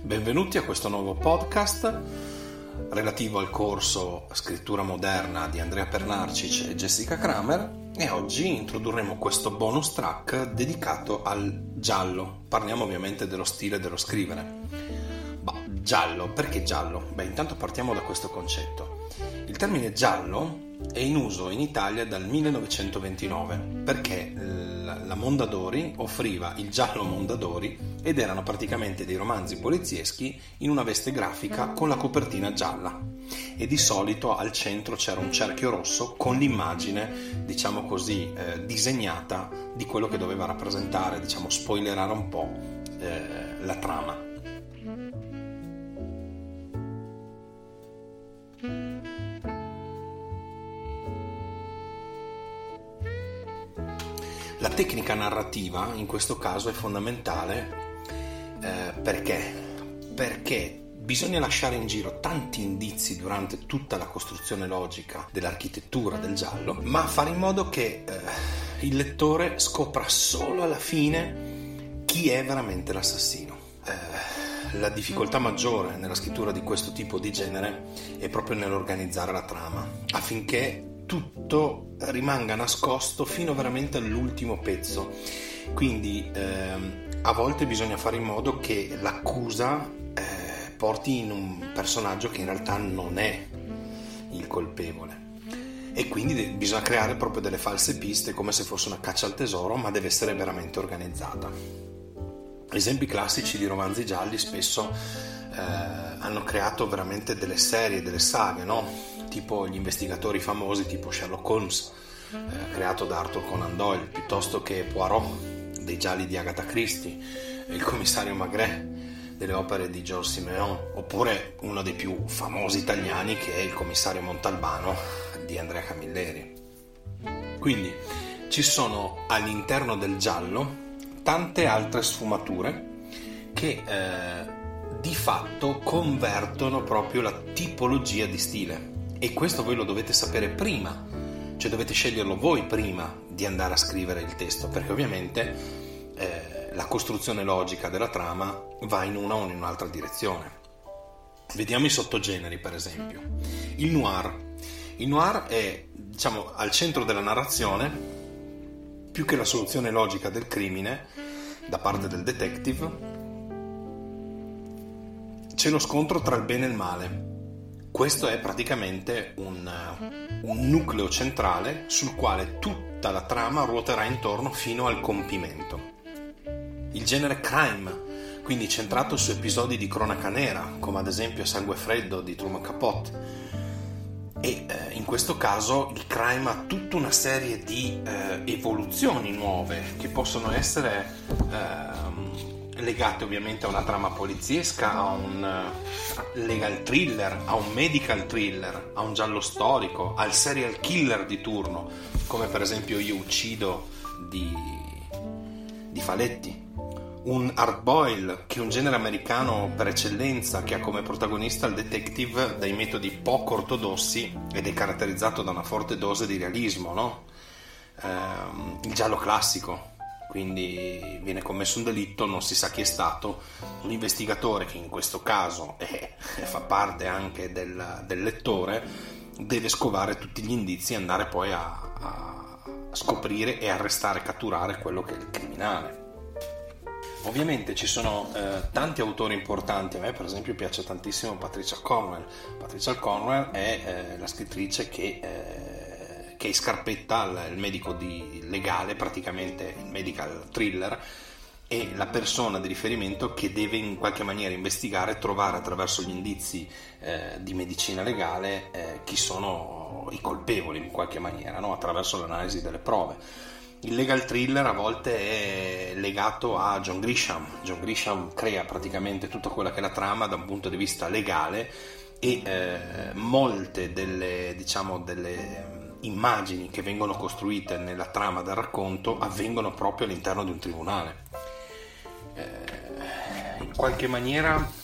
Benvenuti a questo nuovo podcast relativo al corso Scrittura moderna di Andrea Pernarcic e Jessica Kramer e oggi introdurremo questo bonus track dedicato al giallo. Parliamo ovviamente dello stile dello scrivere. Ma giallo, perché giallo? Beh, intanto partiamo da questo concetto. Il termine giallo è in uso in Italia dal 1929 perché la Mondadori offriva il giallo Mondadori ed erano praticamente dei romanzi polizieschi in una veste grafica con la copertina gialla e di solito al centro c'era un cerchio rosso con l'immagine, diciamo così, eh, disegnata di quello che doveva rappresentare, diciamo, spoilerare un po' eh, la trama. Tecnica narrativa in questo caso è fondamentale eh, perché? Perché bisogna lasciare in giro tanti indizi durante tutta la costruzione logica dell'architettura del giallo, ma fare in modo che eh, il lettore scopra solo alla fine chi è veramente l'assassino. Eh, la difficoltà maggiore nella scrittura di questo tipo di genere è proprio nell'organizzare la trama, affinché tutto rimanga nascosto fino veramente all'ultimo pezzo. Quindi ehm, a volte bisogna fare in modo che l'accusa eh, porti in un personaggio che in realtà non è il colpevole. E quindi bisogna creare proprio delle false piste come se fosse una caccia al tesoro, ma deve essere veramente organizzata. Esempi classici di romanzi gialli spesso eh, hanno creato veramente delle serie, delle saghe, no? Tipo gli investigatori famosi tipo Sherlock Holmes, eh, creato da Arthur Conan Doyle, piuttosto che Poirot, dei gialli di Agatha Christie, il commissario Magret, delle opere di Georges Simeon, oppure uno dei più famosi italiani che è il commissario Montalbano di Andrea Camilleri. Quindi ci sono all'interno del giallo tante altre sfumature che eh, di fatto convertono proprio la tipologia di stile e questo voi lo dovete sapere prima, cioè dovete sceglierlo voi prima di andare a scrivere il testo, perché ovviamente eh, la costruzione logica della trama va in una o in un'altra direzione. Vediamo i sottogeneri, per esempio. Il noir. Il noir è, diciamo, al centro della narrazione, più che la soluzione logica del crimine da parte del detective, c'è lo scontro tra il bene e il male questo è praticamente un, un, nucleo centrale sul quale tutta la trama ruoterà intorno fino al compimento. Il genere crime, quindi centrato su episodi di cronaca nera, come ad esempio Sangue Freddo di Truman Capote. E eh, in questo caso il crime ha tutta una serie di eh, evoluzioni nuove che possono essere eh, legate ovviamente a una trama poliziesca, a un eh, legal thriller, a un medical thriller, a un giallo storico, al serial killer di turno, come per esempio Io uccido di, di Faletti. Un hard boil, che è un genere americano per eccellenza, che ha come protagonista il detective dai metodi poco ortodossi ed è caratterizzato da una forte dose di realismo, no? ehm, il giallo classico, quindi viene commesso un delitto, non si sa chi è stato, un investigatore che in questo caso è, fa parte anche del, del, lettore deve scovare tutti gli indizi e andare poi a, a scoprire e arrestare, catturare quello che è il criminale. Ovviamente ci sono eh, tanti autori importanti, a me per esempio piace tantissimo Patricia Cornwell. Patricia Cornwell è eh, la scrittrice che eh, che scarpetta il medico di legale, praticamente il medical thriller, e la persona di riferimento che deve in qualche maniera investigare, trovare attraverso gli indizi eh, di medicina legale eh, chi sono i colpevoli in qualche maniera, no? attraverso l'analisi delle prove. Il legal thriller a volte è legato a John Grisham. John Grisham crea praticamente tutta quella che è la trama da un punto di vista legale e eh, molte delle, diciamo, delle immagini che vengono costruite nella trama del racconto avvengono proprio all'interno di un tribunale. Eh, in qualche maniera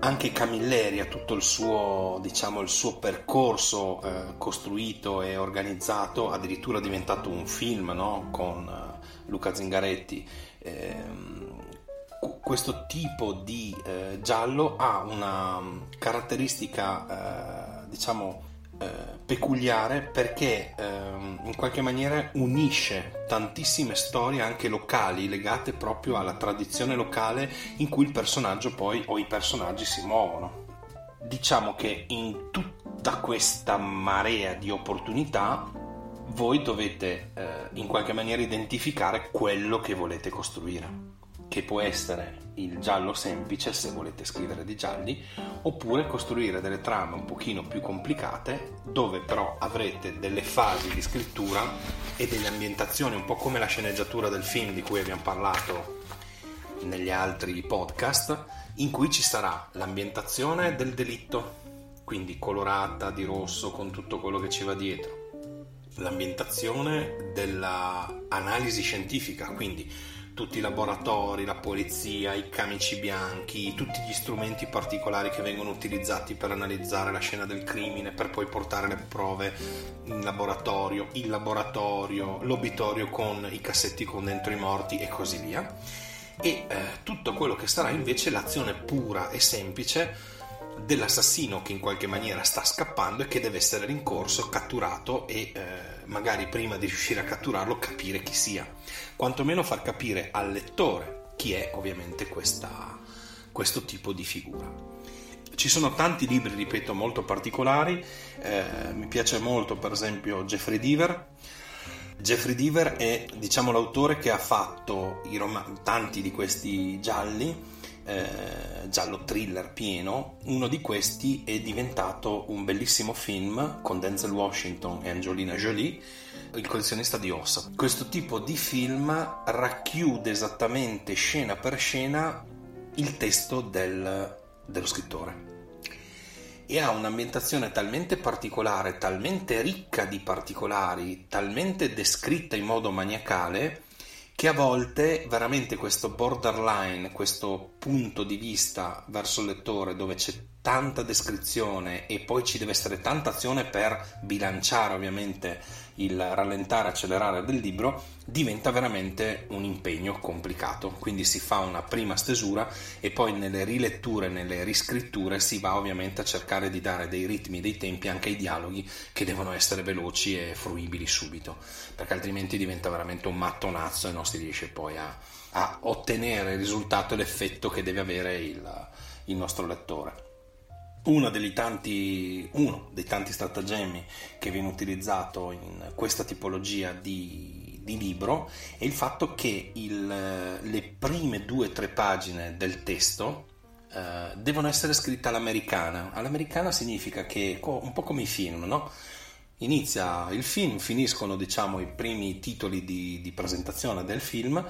anche Camilleri ha tutto il suo, diciamo, il suo percorso eh, costruito e organizzato, addirittura diventato un film no? con uh, Luca Zingaretti. Eh, questo tipo di eh, giallo ha una caratteristica, eh, diciamo, eh, peculiare perché eh, in qualche maniera unisce tantissime storie anche locali legate proprio alla tradizione locale in cui il personaggio poi o i personaggi si muovono. Diciamo che in tutta questa marea di opportunità voi dovete eh, in qualche maniera identificare quello che volete costruire che può essere il giallo semplice se volete scrivere dei gialli, oppure costruire delle trame un pochino più complicate dove però avrete delle fasi di scrittura e delle ambientazioni, un po' come la sceneggiatura del film di cui abbiamo parlato negli altri podcast, in cui ci sarà l'ambientazione del delitto, quindi colorata di rosso con tutto quello che ci va dietro, l'ambientazione dell'analisi scientifica, quindi tutti i laboratori, la polizia, i camici bianchi, tutti gli strumenti particolari che vengono utilizzati per analizzare la scena del crimine, per poi portare le prove in laboratorio, il laboratorio, l'obitorio con i cassetti con dentro i morti e così via. E eh, tutto quello che sarà invece l'azione pura e semplice dell'assassino che in qualche maniera sta scappando e che deve essere rincorso, catturato e eh, magari prima di riuscire a catturarlo capire chi sia. Quantomeno far capire al lettore chi è ovviamente questa, questo tipo di figura. Ci sono tanti libri, ripeto, molto particolari. Eh, mi piace molto, per esempio, Jeffrey Deaver. Jeffrey Deaver è, diciamo, l'autore che ha fatto rom- tanti di questi gialli eh, giallo thriller pieno, uno di questi è diventato un bellissimo film con Denzel Washington e Angelina Jolie, Il collezionista di ossa. Questo tipo di film racchiude esattamente scena per scena il testo del, dello scrittore e ha un'ambientazione talmente particolare, talmente ricca di particolari, talmente descritta in modo maniacale che a volte veramente questo borderline, questo punto di vista verso il lettore dove c'è tanta descrizione e poi ci deve essere tanta azione per bilanciare ovviamente il rallentare, accelerare del libro, diventa veramente un impegno complicato. Quindi si fa una prima stesura e poi nelle riletture, nelle riscritture si va ovviamente a cercare di dare dei ritmi, dei tempi anche ai dialoghi che devono essere veloci e fruibili subito, perché altrimenti diventa veramente un mattonazzo e non si riesce poi a, a ottenere il risultato e l'effetto che deve avere il, il nostro lettore tanti, uno dei tanti stratagemmi che viene utilizzato in questa tipologia di, di libro è il fatto che il, le prime due o tre pagine del testo eh, devono essere scritte all'americana. All'americana significa che, un po' come i film, no? Inizia il film, finiscono diciamo i primi titoli di, di presentazione del film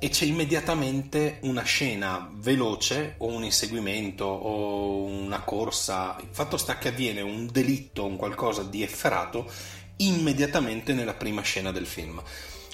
e c'è immediatamente una scena veloce o un inseguimento o una corsa. Il fatto sta che avviene un delitto, un qualcosa di efferato immediatamente nella prima scena del film.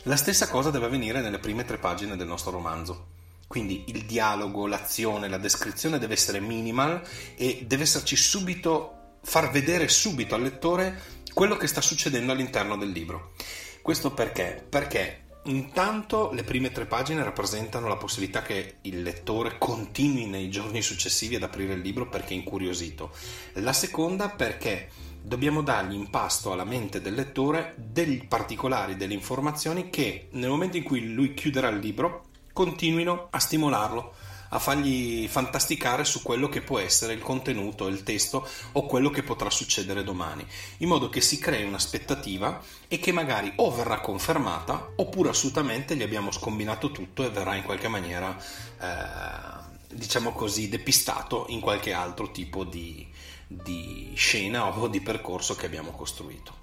La stessa cosa deve avvenire nelle prime tre pagine del nostro romanzo. Quindi il dialogo, l'azione, la descrizione deve essere minimal e deve esserci subito, far vedere subito al lettore quello che sta succedendo all'interno del libro. Questo perché? Perché Intanto le prime tre pagine rappresentano la possibilità che il lettore continui nei giorni successivi ad aprire il libro perché è incuriosito. La seconda perché dobbiamo dargli in pasto alla mente del lettore dei particolari, delle informazioni che nel momento in cui lui chiuderà il libro continuino a stimolarlo a fargli fantasticare su quello che può essere il contenuto, il testo o quello che potrà succedere domani, in modo che si crei un'aspettativa e che magari o verrà confermata oppure assolutamente gli abbiamo scombinato tutto e verrà in qualche maniera, eh, diciamo così, depistato in qualche altro tipo di, di scena o di percorso che abbiamo costruito.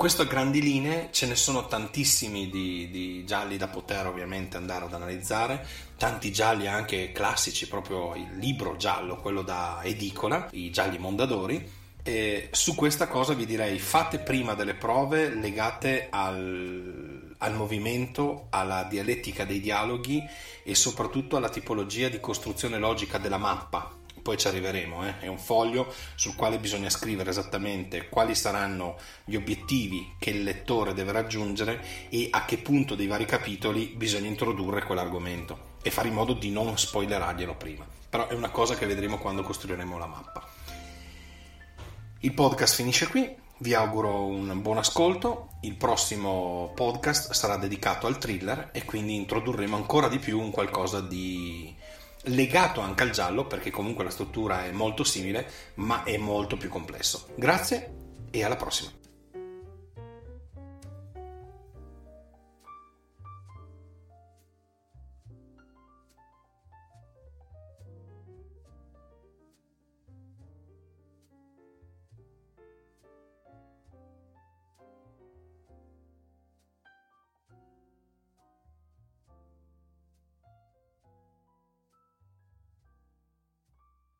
Questo a grandi linee, ce ne sono tantissimi di, di, gialli da poter ovviamente andare ad analizzare, tanti gialli anche classici, proprio il libro giallo, quello da edicola, i gialli mondadori. E su questa cosa vi direi fate prima delle prove legate al, al movimento, alla dialettica dei dialoghi e soprattutto alla tipologia di costruzione logica della mappa poi ci arriveremo, eh? è un foglio sul quale bisogna scrivere esattamente quali saranno gli obiettivi che il lettore deve raggiungere e a che punto dei vari capitoli bisogna introdurre quell'argomento e fare in modo di non spoilerarglielo prima. Però è una cosa che vedremo quando costruiremo la mappa. Il podcast finisce qui, vi auguro un buon ascolto, il prossimo podcast sarà dedicato al thriller e quindi introdurremo ancora di più un qualcosa di legato anche al giallo perché comunque la struttura è molto simile ma è molto più complesso. Grazie e alla prossima.